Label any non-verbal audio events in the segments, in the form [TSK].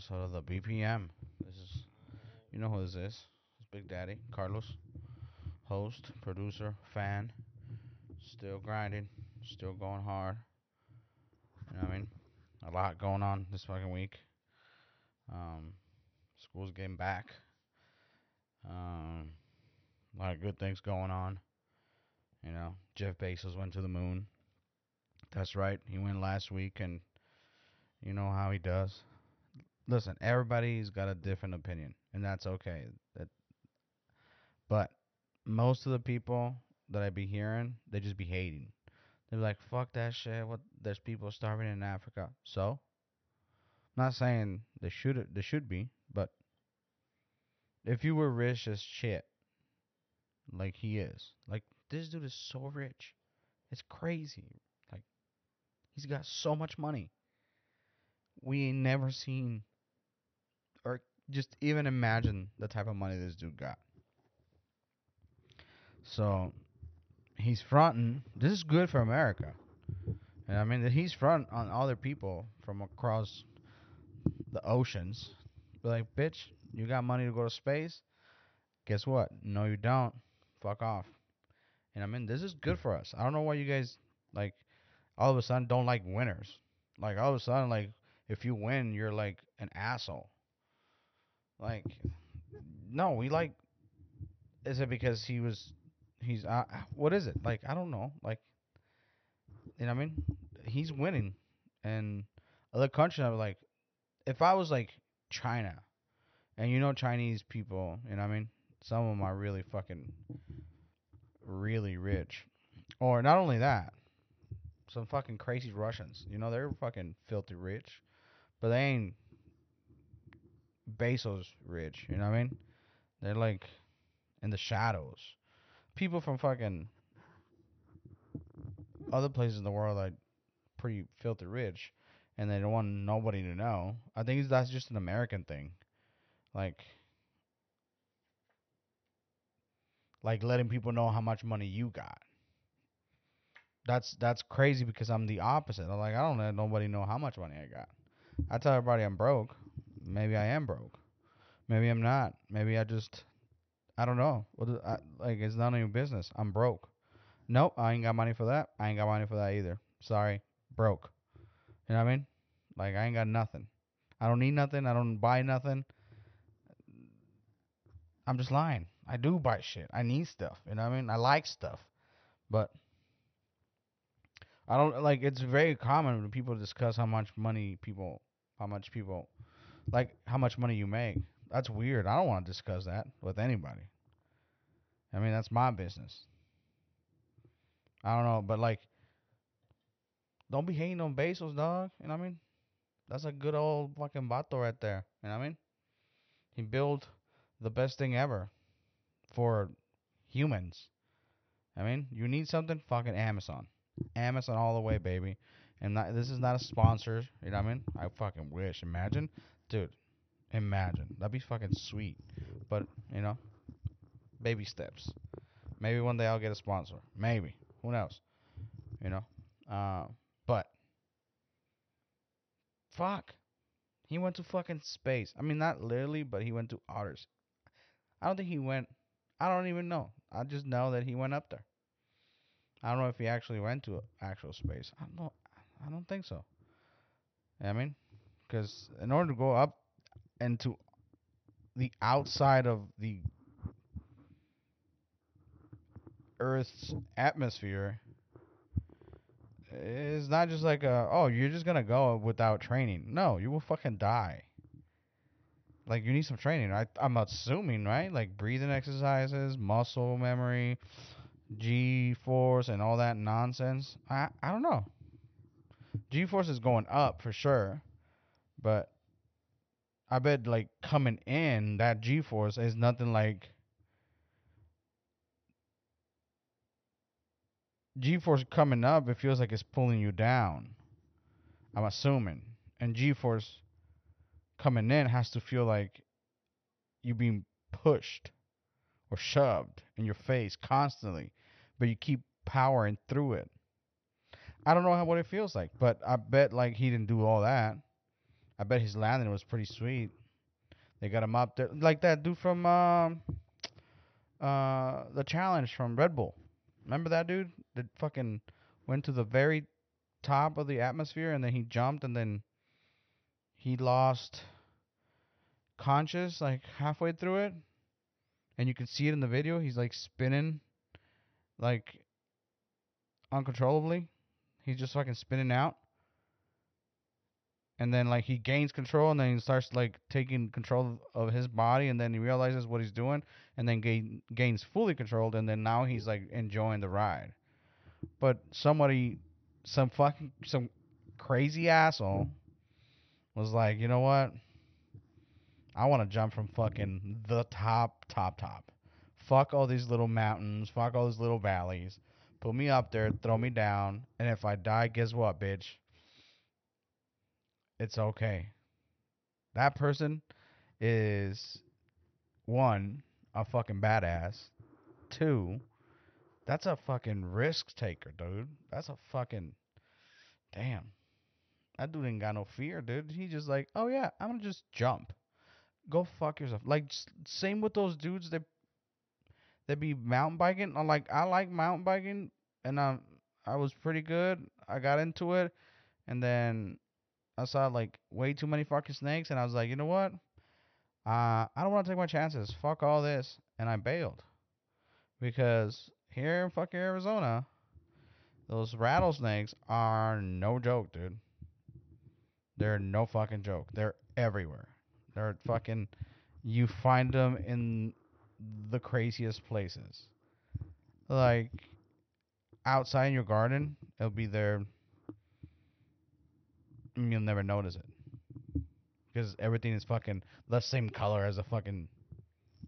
episode of the BPM. This is, you know who this is? It's Big Daddy Carlos, host, producer, fan. Still grinding, still going hard. You know what I mean? A lot going on this fucking week. Um, school's getting back. Um, a lot of good things going on. You know, Jeff Bezos went to the moon. That's right. He went last week, and you know how he does. Listen, everybody's got a different opinion, and that's okay. That, but most of the people that I be hearing, they just be hating. They're like, "Fuck that shit." What? There's people starving in Africa. So, I'm not saying they should they should be, but if you were rich as shit, like he is, like this dude is so rich, it's crazy. Like he's got so much money. We ain't never seen, or just even imagine the type of money this dude got. So he's fronting. This is good for America. And I mean, he's front on other people from across the oceans. Be like, bitch, you got money to go to space? Guess what? No, you don't. Fuck off. And I mean, this is good for us. I don't know why you guys like all of a sudden don't like winners. Like all of a sudden, like if you win, you're like an asshole. Like, no, we like. Is it because he was? He's uh, what is it? Like I don't know. Like, you know what I mean? He's winning, and other countries are like, if I was like China, and you know Chinese people, you know what I mean? Some of them are really fucking, really rich, or not only that, some fucking crazy Russians. You know they're fucking filthy rich, but they ain't Bezos rich. You know what I mean? They're like in the shadows. People from fucking other places in the world are pretty filthy rich, and they don't want nobody to know. I think that's just an American thing, like like letting people know how much money you got. That's that's crazy because I'm the opposite. I'm like I don't let nobody know how much money I got. I tell everybody I'm broke. Maybe I am broke. Maybe I'm not. Maybe I just I don't know. I, like it's none of your business. I'm broke. Nope, I ain't got money for that. I ain't got money for that either. Sorry, broke. You know what I mean? Like I ain't got nothing. I don't need nothing. I don't buy nothing. I'm just lying. I do buy shit. I need stuff. You know what I mean? I like stuff, but I don't like. It's very common when people discuss how much money people, how much people, like how much money you make. That's weird. I don't want to discuss that with anybody. I mean, that's my business. I don't know, but like, don't be hating on Bezos, dog. You know what I mean? That's a good old fucking vato right there. You know what I mean? He built the best thing ever for humans. I mean, you need something, fucking Amazon. Amazon all the way, baby. And not, this is not a sponsor. You know what I mean? I fucking wish. Imagine, dude. Imagine that'd be fucking sweet. But you know, baby steps. Maybe one day I'll get a sponsor. Maybe. Who knows? You know. Uh, but fuck, he went to fucking space. I mean, not literally, but he went to outer. I don't think he went. I don't even know. I just know that he went up there. I don't know if he actually went to actual space. I don't. I don't think so. I mean, because in order to go up into the outside of the Earth's atmosphere, it's not just like a oh you're just gonna go without training. No, you will fucking die. Like you need some training. I I'm assuming right, like breathing exercises, muscle memory, G force, and all that nonsense. I I don't know. G force is going up for sure, but I bet like coming in that G force is nothing like G force coming up. It feels like it's pulling you down. I'm assuming, and G force coming in has to feel like you're being pushed or shoved in your face constantly, but you keep powering through it. I don't know how what it feels like, but I bet like he didn't do all that. I bet his landing was pretty sweet. They got him up there like that dude from um [TSK] uh the challenge from Red Bull. Remember that dude that fucking went to the very top of the atmosphere and then he jumped and then he lost conscious like halfway through it and you can see it in the video he's like spinning like uncontrollably he's just fucking spinning out and then like he gains control and then he starts like taking control of his body and then he realizes what he's doing and then gain, gains fully controlled and then now he's like enjoying the ride. But somebody some fucking some crazy asshole was like you know what? I want to jump from fucking the top top top. Fuck all these little mountains fuck all these little valleys. Put me up there throw me down and if i die guess what bitch it's okay. That person is one, a fucking badass. Two, that's a fucking risk taker, dude. That's a fucking damn. That dude ain't got no fear, dude. He just like, oh yeah, I'm gonna just jump. Go fuck yourself. Like same with those dudes that that be mountain biking. I'm like, I like mountain biking, and I I was pretty good. I got into it, and then I saw like way too many fucking snakes, and I was like, you know what? Uh, I don't want to take my chances. Fuck all this, and I bailed because here in fucking Arizona, those rattlesnakes are no joke, dude. They're no fucking joke. They're everywhere. They're fucking. You find them in the craziest places. Like outside in your garden, it'll be there you'll never notice it because everything is fucking the same color as a fucking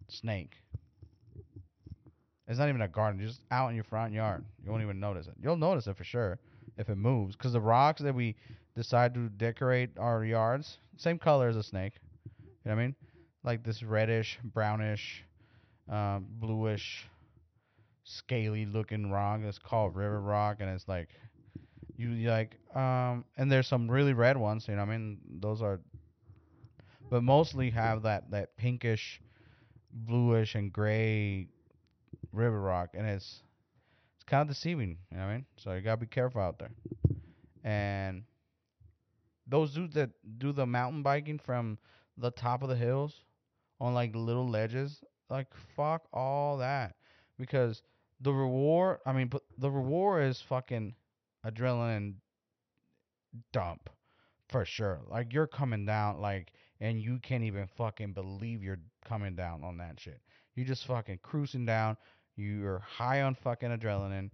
snake. It's not even a garden; just out in your front yard. You won't even notice it. You'll notice it for sure if it moves, because the rocks that we decide to decorate our yards, same color as a snake. You know what I mean? Like this reddish, brownish, uh, bluish, scaly looking rock. It's called river rock, and it's like you like um and there's some really red ones you know i mean those are but mostly have that that pinkish bluish and gray river rock and it's it's kind of deceiving you know what i mean? So you gotta be careful out there. And those dudes that do the mountain biking from the top of the hills on like little ledges like fuck all that because the reward i mean the reward is fucking adrenaline dump for sure. Like you're coming down like and you can't even fucking believe you're coming down on that shit. You're just fucking cruising down. You're high on fucking adrenaline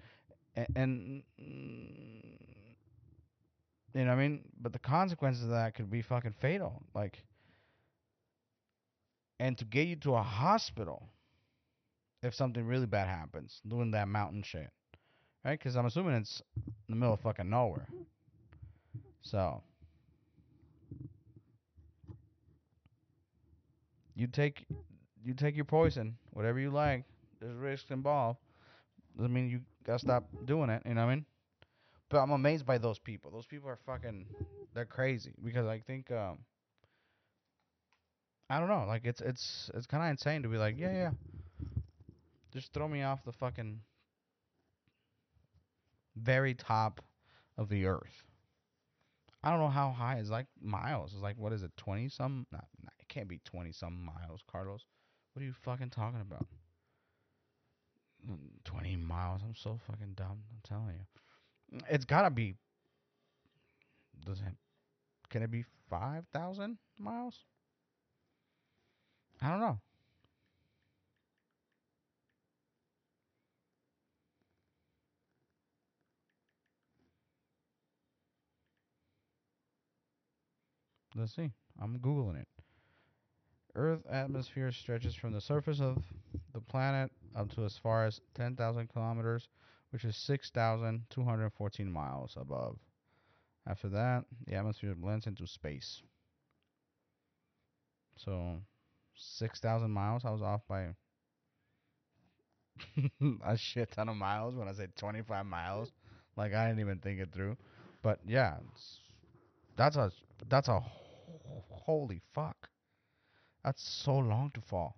and, and you know what I mean? But the consequences of that could be fucking fatal. Like and to get you to a hospital if something really bad happens doing that mountain shit right? Because I'm assuming it's in the middle of fucking nowhere. So you take you take your poison, whatever you like. There's risks involved. Doesn't mean you gotta stop doing it. You know what I mean? But I'm amazed by those people. Those people are fucking. They're crazy because I think. um I don't know. Like it's it's it's kind of insane to be like, yeah, yeah. Just throw me off the fucking very top of the earth. I don't know how high. It's like miles. It's like what is it? Twenty some? Not, not, it can't be twenty some miles, Carlos. What are you fucking talking about? Twenty miles. I'm so fucking dumb. I'm telling you. It's gotta be. Does it? Can it be five thousand miles? I don't know. Let's see. I'm Googling it. Earth atmosphere stretches from the surface of the planet up to as far as 10,000 kilometers, which is 6,214 miles above. After that, the atmosphere blends into space. So, 6,000 miles. I was off by [LAUGHS] a shit ton of miles when I said 25 miles. Like, I didn't even think it through. But yeah, that's a that's a holy fuck. That's so long to fall.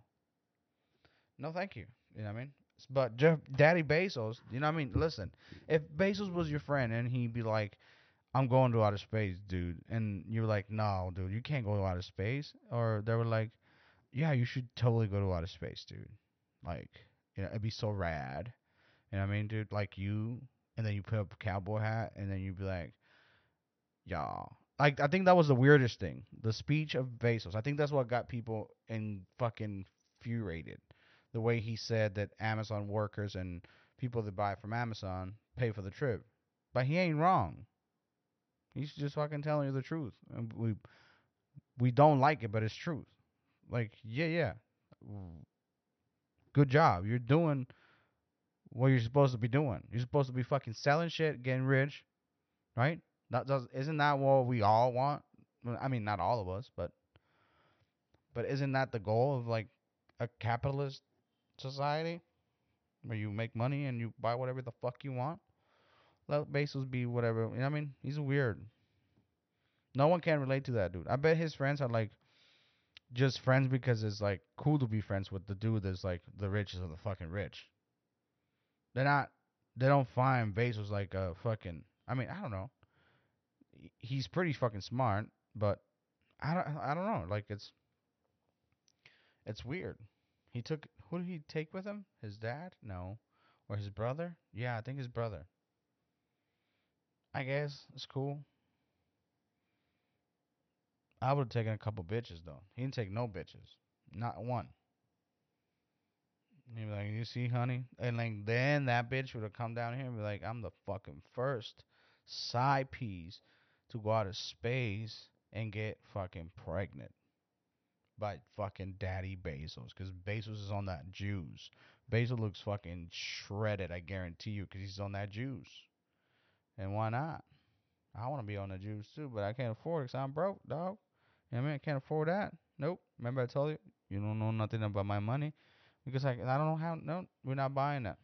No, thank you. You know what I mean? But Jeff, Daddy Bezos, you know what I mean? Listen, if Bezos was your friend and he'd be like, I'm going to outer space, dude. And you're like, no, dude, you can't go to outer space. Or they were like, yeah, you should totally go to outer space, dude. Like, you know, it'd be so rad. You know what I mean, dude? Like you, and then you put up a cowboy hat, and then you'd be like, y'all. Like, I think that was the weirdest thing. The speech of Bezos. I think that's what got people in fucking furiated. The way he said that Amazon workers and people that buy from Amazon pay for the trip. But he ain't wrong. He's just fucking telling you the truth. And we we don't like it, but it's truth. Like, yeah, yeah. Good job. You're doing what you're supposed to be doing. You're supposed to be fucking selling shit, getting rich, right? That does isn't that what we all want? I mean, not all of us, but but isn't that the goal of like a capitalist society where you make money and you buy whatever the fuck you want? Let Bezos be whatever. You know what I mean? He's weird. No one can relate to that dude. I bet his friends are like just friends because it's like cool to be friends with the dude that's like the richest of the fucking rich. They're not. They don't find Bezos like a fucking. I mean, I don't know. He's pretty fucking smart, but I don't. I don't know. Like it's. It's weird. He took. Who did he take with him? His dad? No, or his brother? Yeah, I think his brother. I guess it's cool. I would have taken a couple bitches though. He didn't take no bitches, not one. He'd be like, "You see, honey," and like then that bitch would have come down here and be like, "I'm the fucking first side piece to go out of space and get fucking pregnant by fucking Daddy Bezos, because Bezos is on that juice. Bezos looks fucking shredded, I guarantee you, because he's on that juice. And why not? I want to be on the juice too, but I can't afford it because I'm broke, dog. You know what I mean? I can't afford that. Nope. Remember I told you? You don't know nothing about my money. Because I, I don't know how. No, we're not buying that.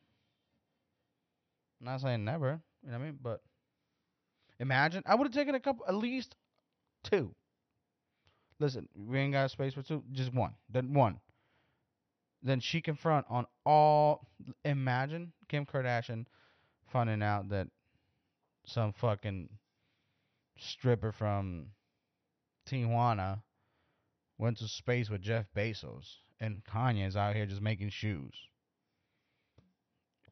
I'm not saying never. You know what I mean? But imagine. I would have taken a couple, at least two. Listen, we ain't got space for two. Just one. Then one. Then she confront on all. Imagine Kim Kardashian finding out that some fucking stripper from Tijuana went to space with Jeff Bezos, and Kanye is out here just making shoes.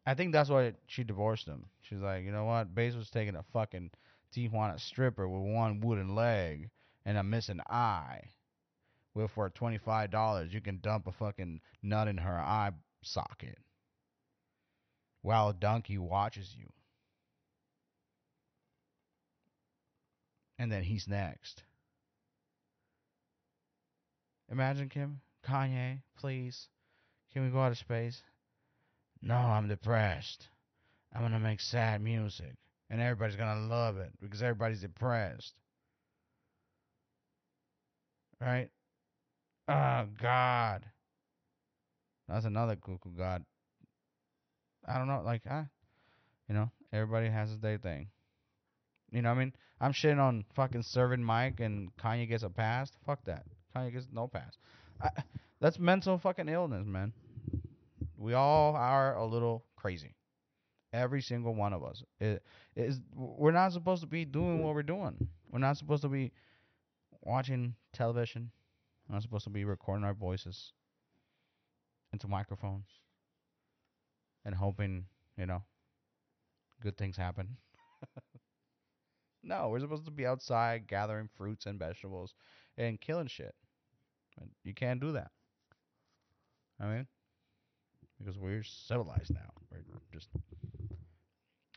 I think that's why she divorced him. She's like, you know what? Bezos taking a fucking Tijuana stripper with one wooden leg and a missing eye. Well, for twenty five dollars, you can dump a fucking nut in her eye socket while a donkey watches you. And then he's next. Imagine Kim, Kanye, please. Can we go out of space? No, I'm depressed. I'm gonna make sad music. And everybody's gonna love it because everybody's depressed. Right? Oh God. That's another cuckoo god. I don't know, like I you know, everybody has their thing. You know what I mean? I'm shitting on fucking serving Mike and Kanye gets a pass. Fuck that. Kanye gets no pass. I, that's mental fucking illness, man. We all are a little crazy. Every single one of us. It is we're not supposed to be doing what we're doing. We're not supposed to be watching television. We're not supposed to be recording our voices into microphones and hoping, you know, good things happen. [LAUGHS] no, we're supposed to be outside gathering fruits and vegetables and killing shit. You can't do that. I mean, because we're civilized now. We're just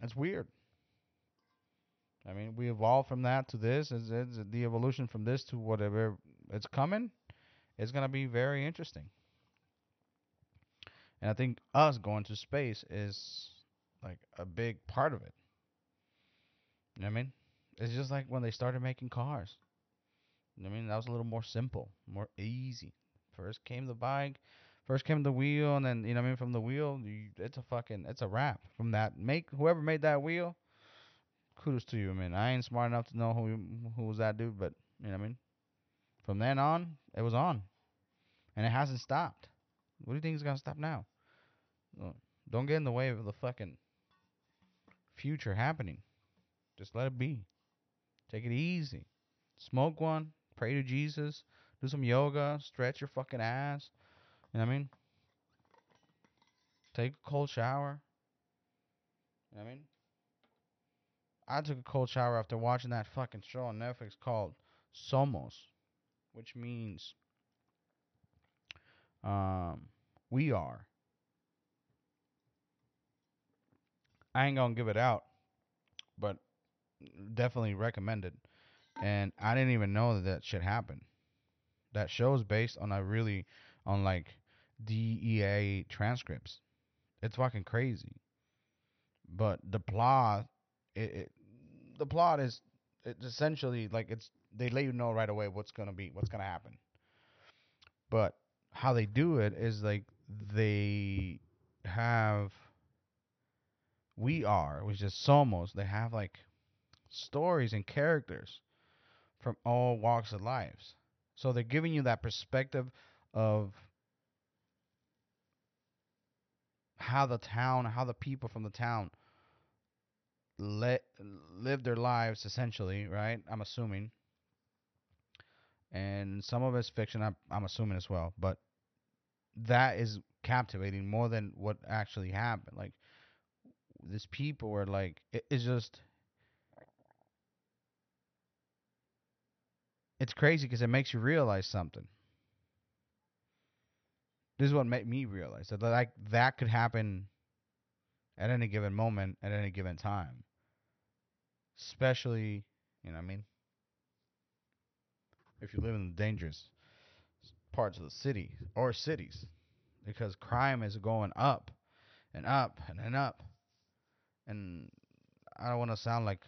it's weird. I mean, we evolved from that to this. It's the evolution from this to whatever it's coming. It's gonna be very interesting. And I think us going to space is like a big part of it. You know what I mean? It's just like when they started making cars. I mean, that was a little more simple, more easy. First came the bike, first came the wheel, and then you know, I mean, from the wheel, you, it's a fucking, it's a wrap. From that, make whoever made that wheel, kudos to you. I mean, I ain't smart enough to know who who was that dude, but you know, what I mean, From then on, it was on, and it hasn't stopped. What do you think is gonna stop now? Don't get in the way of the fucking future happening. Just let it be. Take it easy. Smoke one. Pray to Jesus. Do some yoga. Stretch your fucking ass. You know what I mean? Take a cold shower. You know what I mean? I took a cold shower after watching that fucking show on Netflix called Somos, which means um, we are. I ain't gonna give it out, but definitely recommend it. And I didn't even know that that shit happened. That show is based on a really on like DEA transcripts. It's fucking crazy. But the plot, it, it the plot is it's essentially like it's they let you know right away what's gonna be what's gonna happen. But how they do it is like they have we are, which is Somos, they have like stories and characters from all walks of lives. So they're giving you that perspective of how the town, how the people from the town let live their lives essentially, right? I'm assuming. And some of it's fiction, I'm, I'm assuming as well, but that is captivating more than what actually happened. Like these people were like it, it's just it's crazy because it makes you realize something. This is what made me realize that like that could happen at any given moment at any given time. Especially, you know what I mean? If you live in the dangerous parts of the city or cities because crime is going up and up and, up and I don't want to sound like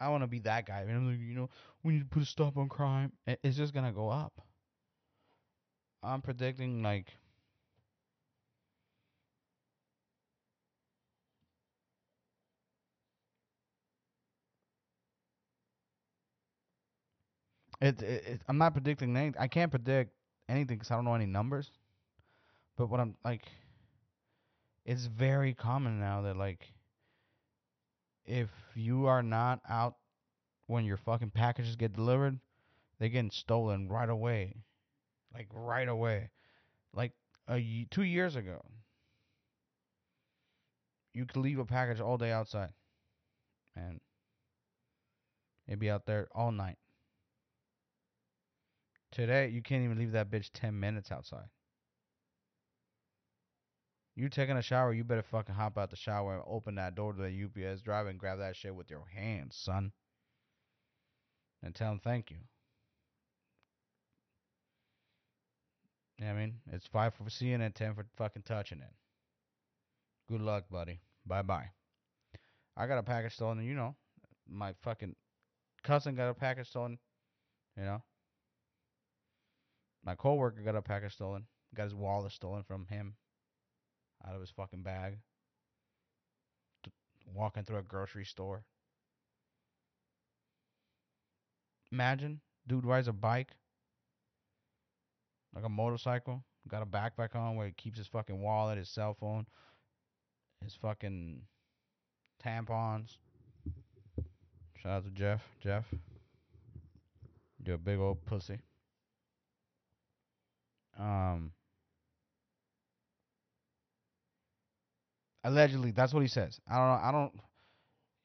I want to be that guy. You know, we need to put a stop on crime. It's just gonna go up. I'm predicting like it, it, it I'm not predicting anything. I can't predict anything because I don't know any numbers. But what I'm like, it's very common now that like if you are not out when your fucking packages get delivered, they're getting stolen right away. Like right away. Like a two years ago, you could leave a package all day outside, and it'd be out there all night. Today, you can't even leave that bitch ten minutes outside. You taking a shower, you better fucking hop out the shower and open that door to the UPS driver and grab that shit with your hands, son. And tell him thank you. I mean? It's five for seeing it, ten for fucking touching it. Good luck, buddy. Bye bye. I got a package stolen, you know, my fucking cousin got a package stolen. You know, my coworker got a package stolen. Got his wallet stolen from him out of his fucking bag. Walking through a grocery store. Imagine, dude rides a bike, like a motorcycle, got a backpack on where he keeps his fucking wallet, his cell phone, his fucking tampons. Shout out to Jeff. Jeff, you're a big old pussy. Um, Allegedly, that's what he says. I don't know. I don't.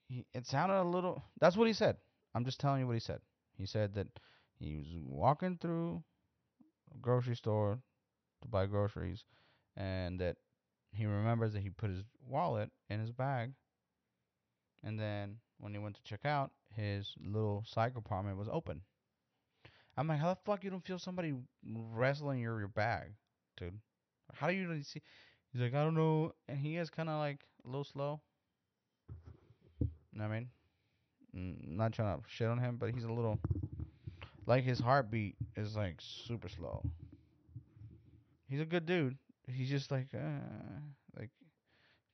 He, it sounded a little. That's what he said. I'm just telling you what he said. He said that he was walking through a grocery store to buy groceries, and that he remembers that he put his wallet in his bag, and then when he went to check out, his little side compartment was open. I'm like, how the fuck you don't feel somebody wrestling your your bag, dude? How do you see? He's like, I don't know, and he is kind of like a little slow. You know what I mean? Not trying to shit on him, but he's a little like his heartbeat is like super slow. He's a good dude. He's just like uh, like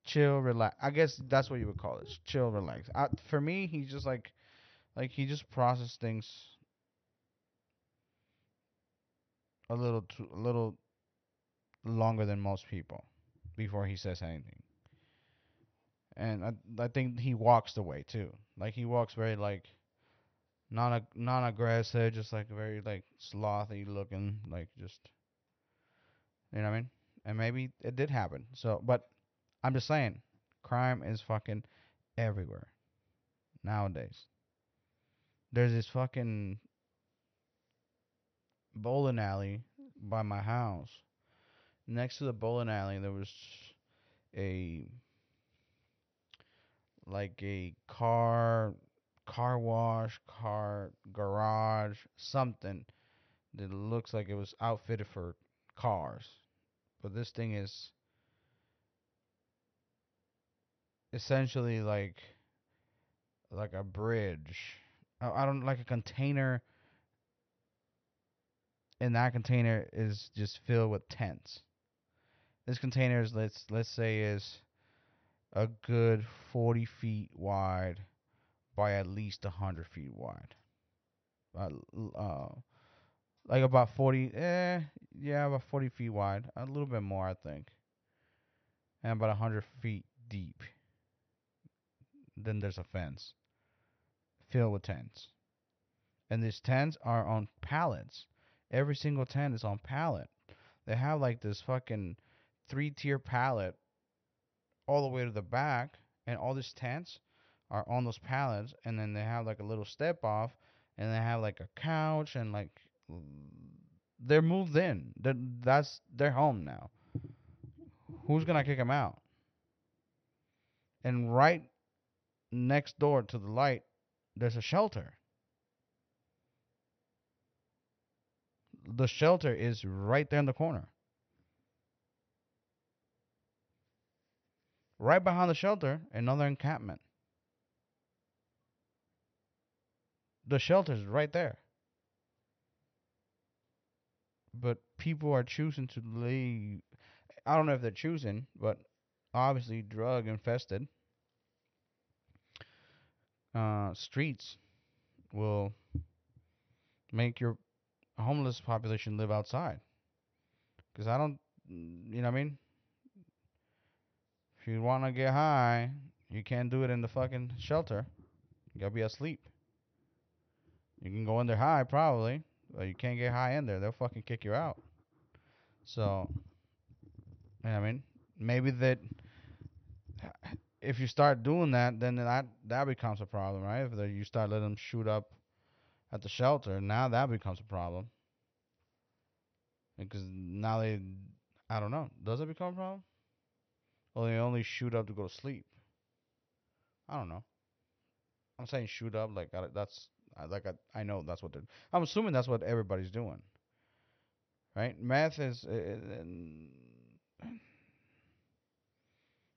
chill, relax. I guess that's what you would call it. Chill, relax. I, for me, he's just like like he just processes things a little too, a little longer than most people before he says anything. And I I think he walks the way too. Like he walks very like non non aggressive, just like very like slothy looking, like just you know what I mean? And maybe it did happen. So but I'm just saying, crime is fucking everywhere nowadays. There's this fucking bowling alley by my house. Next to the bowling alley, there was a like a car car wash, car garage, something that looks like it was outfitted for cars. But this thing is essentially like like a bridge. I, I don't like a container and that container is just filled with tents. This container is let's let's say is a good 40 feet wide by at least 100 feet wide. Uh, uh, like about 40, eh, yeah, about 40 feet wide. A little bit more, I think. And about 100 feet deep. Then there's a fence filled with tents. And these tents are on pallets. Every single tent is on pallet. They have like this fucking three tier pallet all the way to the back, and all these tents are on those pallets, and then they have like a little step off, and they have like a couch and like they're moved in. They're, that's their home now. Who's gonna kick them out? And right next door to the light, there's a shelter. The shelter is right there in the corner. Right behind the shelter, another encampment. The shelter's right there. But people are choosing to leave. I don't know if they're choosing, but obviously drug infested uh, streets will make your homeless population live outside. Because I don't, you know what I mean? If you want to get high, you can't do it in the fucking shelter. You gotta be asleep. You can go in there high, probably, but you can't get high in there. They'll fucking kick you out. So, you know I mean? Maybe that if you start doing that, then that that becomes a problem, right? If you start letting them shoot up at the shelter, now that becomes a problem because now they, I don't know, does it become a problem? Well, they only shoot up to go to sleep. I don't know. I'm saying shoot up like that's like I, I know that's what they're. I'm assuming that's what everybody's doing, right? Meth is. Uh,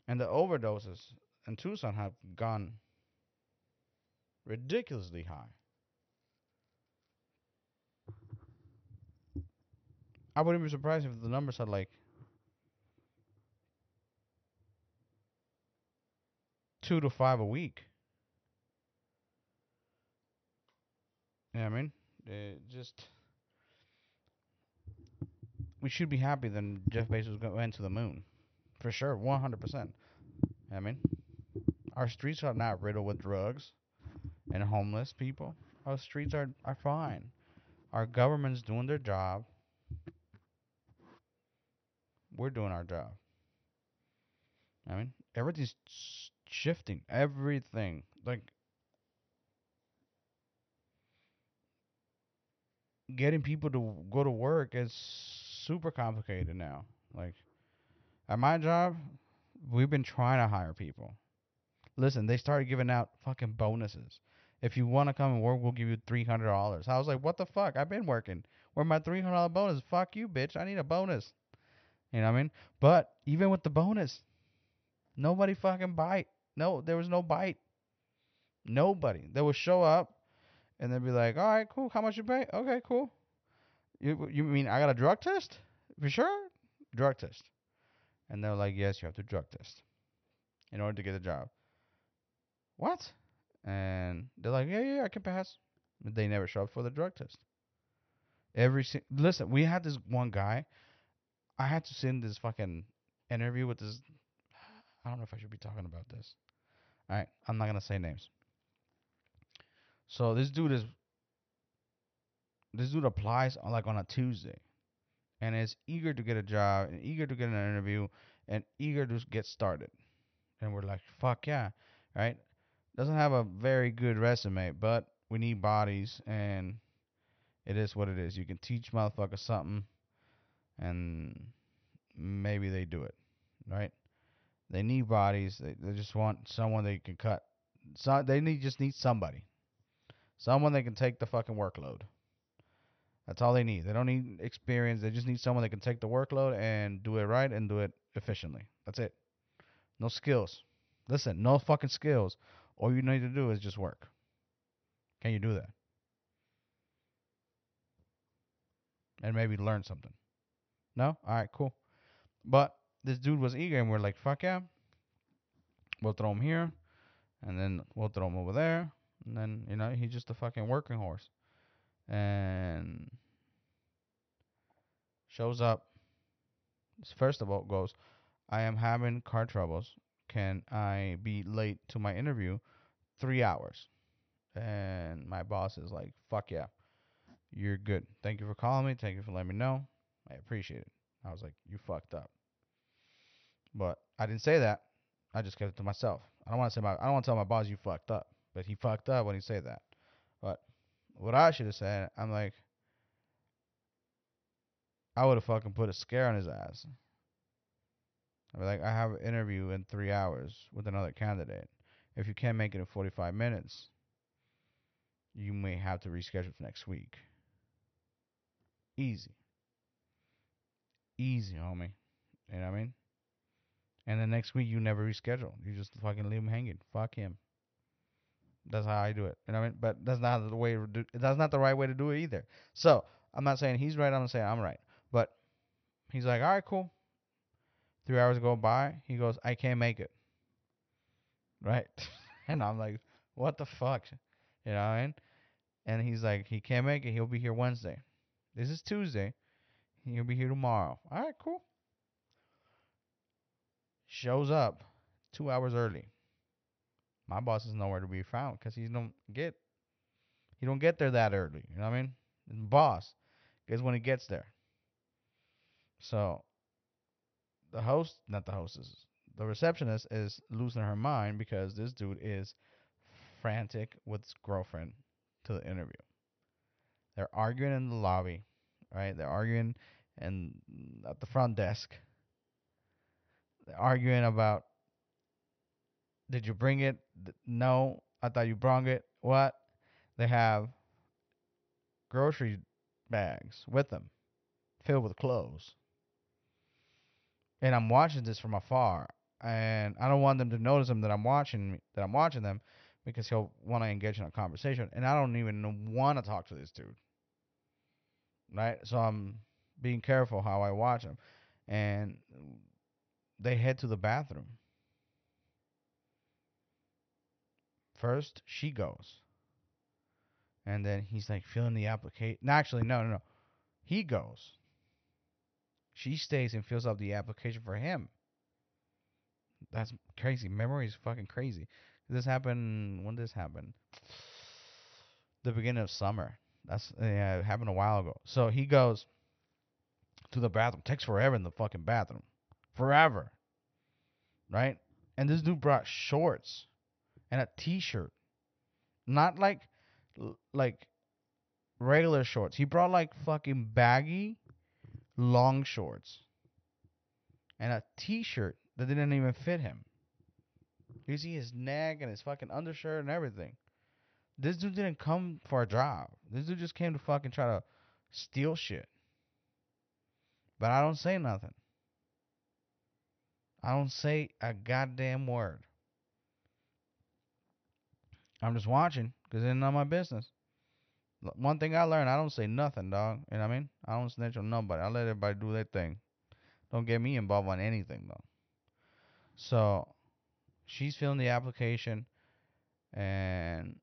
and the overdoses in Tucson have gone ridiculously high. I wouldn't be surprised if the numbers had like two to five a week. Yeah, I mean, it just we should be happy that Jeff Bezos went to the moon. For sure, 100%. I mean, our streets are not riddled with drugs and homeless people. Our streets are, are fine. Our government's doing their job. We're doing our job. I mean, everything's shifting. Everything. Like, getting people to go to work is super complicated now. Like, at my job, we've been trying to hire people. Listen, they started giving out fucking bonuses. If you want to come and work, we'll give you three hundred dollars. I was like, what the fuck? I've been working. Where my three hundred dollar bonus? Fuck you, bitch. I need a bonus. You know what I mean? But even with the bonus, nobody fucking bite. No, there was no bite. Nobody. They would show up and they'd be like, "All right, cool. How much you pay? Okay, cool. You you mean I got a drug test for sure? Drug test. And they're like, yes, you have to drug test in order to get a job. What? And they're like, yeah, yeah, I can pass. But they never show up for the drug test. Every si- listen, we had this one guy. I had to send this fucking interview with this. [SIGHS] I don't know if I should be talking about this. All right, I'm not gonna say names. So this dude is. This dude applies on like on a Tuesday, and is eager to get a job and eager to get an interview and eager to get started. And we're like, fuck yeah, right? Doesn't have a very good resume, but we need bodies, and it is what it is. You can teach motherfuckers something, and maybe they do it, right? They need bodies. They, they just want someone they can cut. So they need just need somebody, someone that can take the fucking workload. That's all they need. They don't need experience. They just need someone that can take the workload and do it right and do it efficiently. That's it. No skills. Listen, no fucking skills. All you need to do is just work. Can you do that? And maybe learn something. No? All right, cool. But this dude was eager, and we're like, fuck yeah. We'll throw him here, and then we'll throw him over there. And then, you know, he's just a fucking working horse. And shows up. First of all, goes, I am having car troubles. Can I be late to my interview? Three hours. And my boss is like, fuck yeah. You're good. Thank you for calling me. Thank you for letting me know. I appreciate it. I was like, you fucked up. But I didn't say that. I just kept it to myself. I don't want to say my I don't want to tell my boss you fucked up. But he fucked up when he said that. But what I should have said, I'm like I would have fucking put a scare on his ass. I'd be like, I have an interview in three hours with another candidate. If you can't make it in 45 minutes, you may have to reschedule for next week. Easy. Easy, homie. You know what I mean? And the next week you never reschedule. You just fucking leave him hanging. Fuck him. That's how I do it. You know what I mean? But that's not the way do. That's not the right way to do it either. So I'm not saying he's right. I'm not saying I'm right. But he's like, all right, cool. Three hours go by. He goes, I can't make it. Right? [LAUGHS] and I'm like, what the fuck? You know what I mean? And he's like, he can't make it. He'll be here Wednesday. This is Tuesday. He'll be here tomorrow. All right, cool. Shows up two hours early. My boss is nowhere to be found because he don't get he don't get there that early. You know what I mean? His boss gets when he gets there. So the host, not the hostess, the receptionist is losing her mind because this dude is frantic with his girlfriend to the interview. They're arguing in the lobby, right? They're arguing and at the front desk. They're arguing about did you bring it? No, I thought you brought it. What? They have grocery bags with them filled with clothes. And I'm watching this from afar and I don't want them to notice them that I'm watching that I'm watching them because he'll want to engage in a conversation and I don't even want to talk to this dude. Right? So I'm being careful how I watch them. And they head to the bathroom. First, she goes. And then he's like filling the application. Actually, no, no, no. He goes. She stays and fills out the application for him. That's crazy. Memory is fucking crazy. This happened. When did this happen? The beginning of summer. That's yeah, it happened a while ago. So he goes to the bathroom. Takes forever in the fucking bathroom. Forever. Right? And this dude brought shorts and a t-shirt. Not like like regular shorts. He brought like fucking baggy long shorts and a t-shirt that didn't even fit him. You see his neck and his fucking undershirt and everything. This dude didn't come for a job. This dude just came to fucking try to steal shit. But I don't say nothing. I don't say a goddamn word. I'm just watching because it's not my business. One thing I learned, I don't say nothing, dog. You know what I mean? I don't snitch on nobody. I let everybody do their thing. Don't get me involved on anything, though. So she's filling the application and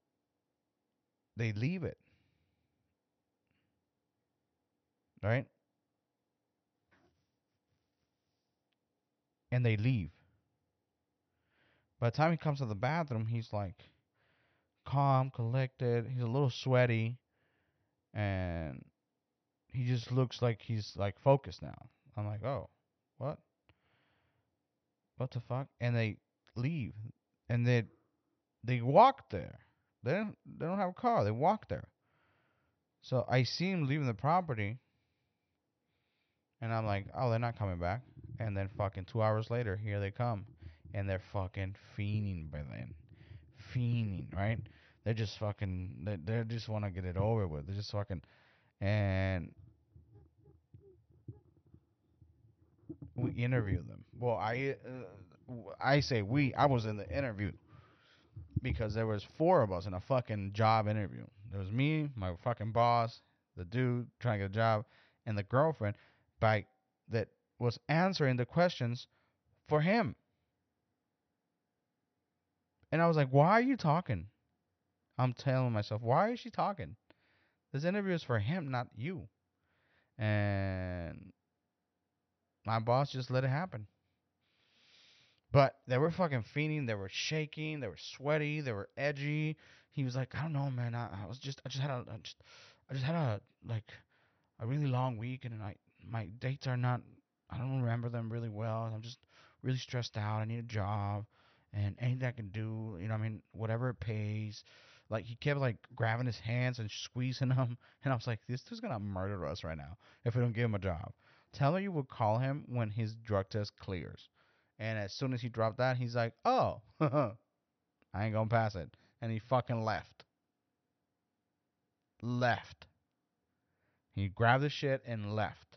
they leave it. right? And they leave. By the time he comes to the bathroom, he's like calm, collected. He's a little sweaty, and he just looks like he's like focused now. I'm like, oh, what? What the fuck? And they leave, and they they walk there. They don't they don't have a car. They walk there. So I see him leaving the property, and I'm like, oh, they're not coming back. And then fucking two hours later, here they come, and they're fucking fiending by then, fiending, right? They're just fucking, they they just want to get it over with. They're just fucking, and we interviewed them. Well, I uh, I say we. I was in the interview because there was four of us in a fucking job interview. There was me, my fucking boss, the dude trying to get a job, and the girlfriend by that was answering the questions for him. And I was like, "Why are you talking?" I'm telling myself, "Why is she talking?" This interview is for him, not you. And my boss just let it happen. But they were fucking fiending. They were shaking. They were sweaty. They were edgy. He was like, I don't know, man. I, I was just, I just had a, I just, I just had a like a really long week, and I my dates are not. I don't remember them really well. I'm just really stressed out. I need a job, and anything I can do, you know, I mean, whatever it pays. Like he kept like grabbing his hands and squeezing [LAUGHS] them, and I was like, this dude's gonna murder us right now if we don't give him a job. Tell her you will call him when his drug test clears. And as soon as he dropped that, he's like, oh, [LAUGHS] I ain't gonna pass it. And he fucking left. Left. He grabbed the shit and left.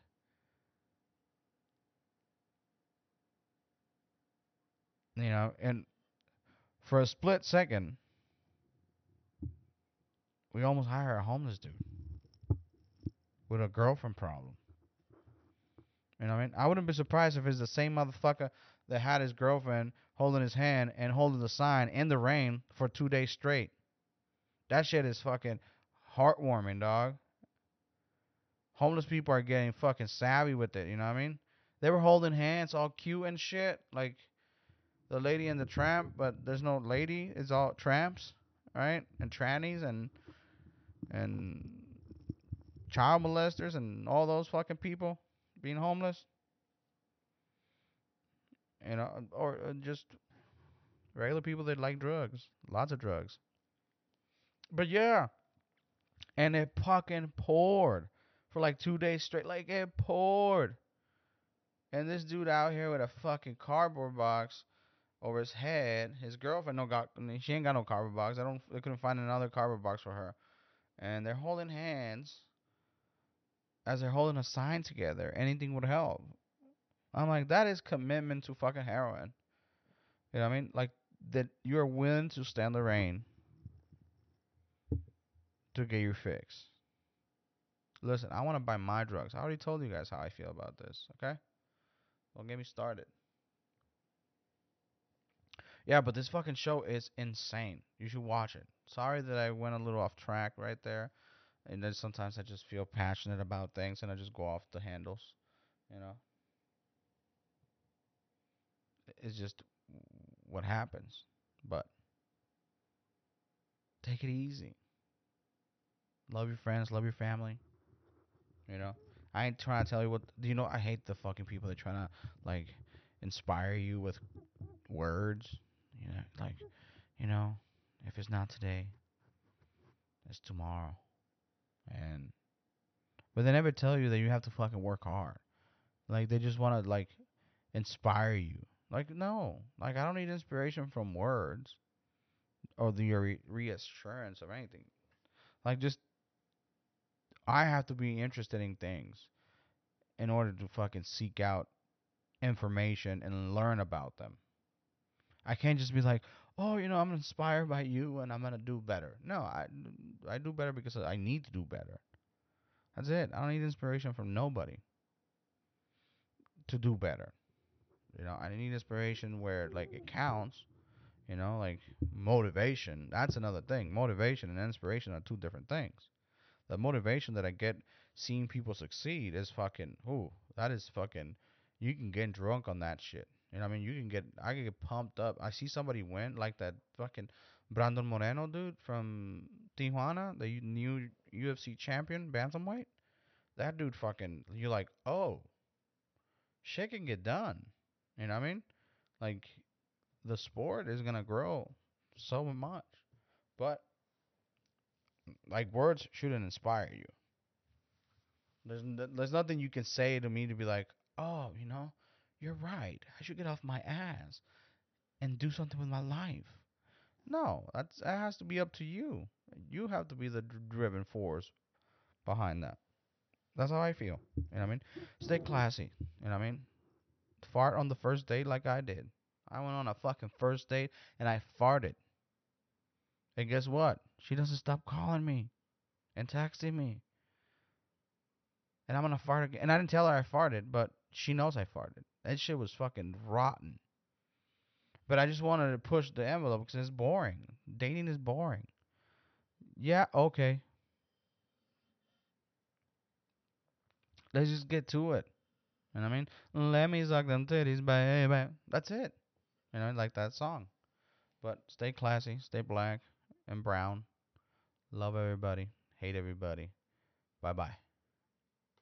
You know, and for a split second, we almost hired a homeless dude with a girlfriend problem. You know what I mean? I wouldn't be surprised if it's the same motherfucker that had his girlfriend holding his hand and holding the sign in the rain for two days straight. That shit is fucking heartwarming, dog. Homeless people are getting fucking savvy with it, you know what I mean? They were holding hands all cute and shit, like the lady and the tramp, but there's no lady, it's all tramps, right? And trannies and and child molesters and all those fucking people being homeless. You know, or uh, just regular people that like drugs, lots of drugs. But yeah, and it fucking poured for like two days straight. Like it poured. And this dude out here with a fucking cardboard box over his head. His girlfriend no got she ain't got no cardboard box. I don't they couldn't find another cardboard box for her. And they're holding hands as they're holding a sign together. Anything would help. I'm like, that is commitment to fucking heroin. You know what I mean? Like that you're willing to stand the rain to get your fix. Listen, I want to buy my drugs. I already told you guys how I feel about this, okay? Don't get me started. Yeah, but this fucking show is insane. You should watch it. Sorry that I went a little off track right there. And then sometimes I just feel passionate about things and I just go off the handles, you know? It's just what happens. But take it easy. Love your friends, love your family. You know, I ain't trying to tell you what. Do you know? I hate the fucking people that try to like inspire you with words. You know, like, you know, if it's not today, it's tomorrow. And but they never tell you that you have to fucking work hard. Like they just want to like inspire you. Like no, like I don't need inspiration from words or the re- reassurance of anything. Like just I have to be interested in things in order to fucking seek out information and learn about them. I can't just be like, "Oh, you know, I'm inspired by you and I'm to do better." No, I I do better because I need to do better. That's it. I don't need inspiration from nobody to do better. You know, I need inspiration where like it counts. You know, like motivation. That's another thing. Motivation and inspiration are two different things. The motivation that I get seeing people succeed is fucking. Ooh, that is fucking. You can get drunk on that shit. You know what I mean? You can get. I can get pumped up. I see somebody win like that fucking Brandon Moreno dude from Tijuana, the new UFC champion bantamweight. That dude fucking. You're like, oh, shit can get done. You know what I mean? Like, the sport is gonna grow so much, but like words shouldn't inspire you. There's there's nothing you can say to me to be like, oh, you know, you're right. I should get off my ass and do something with my life. No, that's that has to be up to you. You have to be the driven force behind that. That's how I feel. You know what I mean? Stay classy. You know what I mean? Fart on the first date like I did. I went on a fucking first date and I farted. And guess what? She doesn't stop calling me and texting me. And I'm gonna fart again. And I didn't tell her I farted, but she knows I farted. That shit was fucking rotten. But I just wanted to push the envelope because it's boring. Dating is boring. Yeah, okay. Let's just get to it. You know what I mean? Let me suck them titties, baby. That's it. You know, like that song. But stay classy, stay black and brown. Love everybody, hate everybody. Bye bye.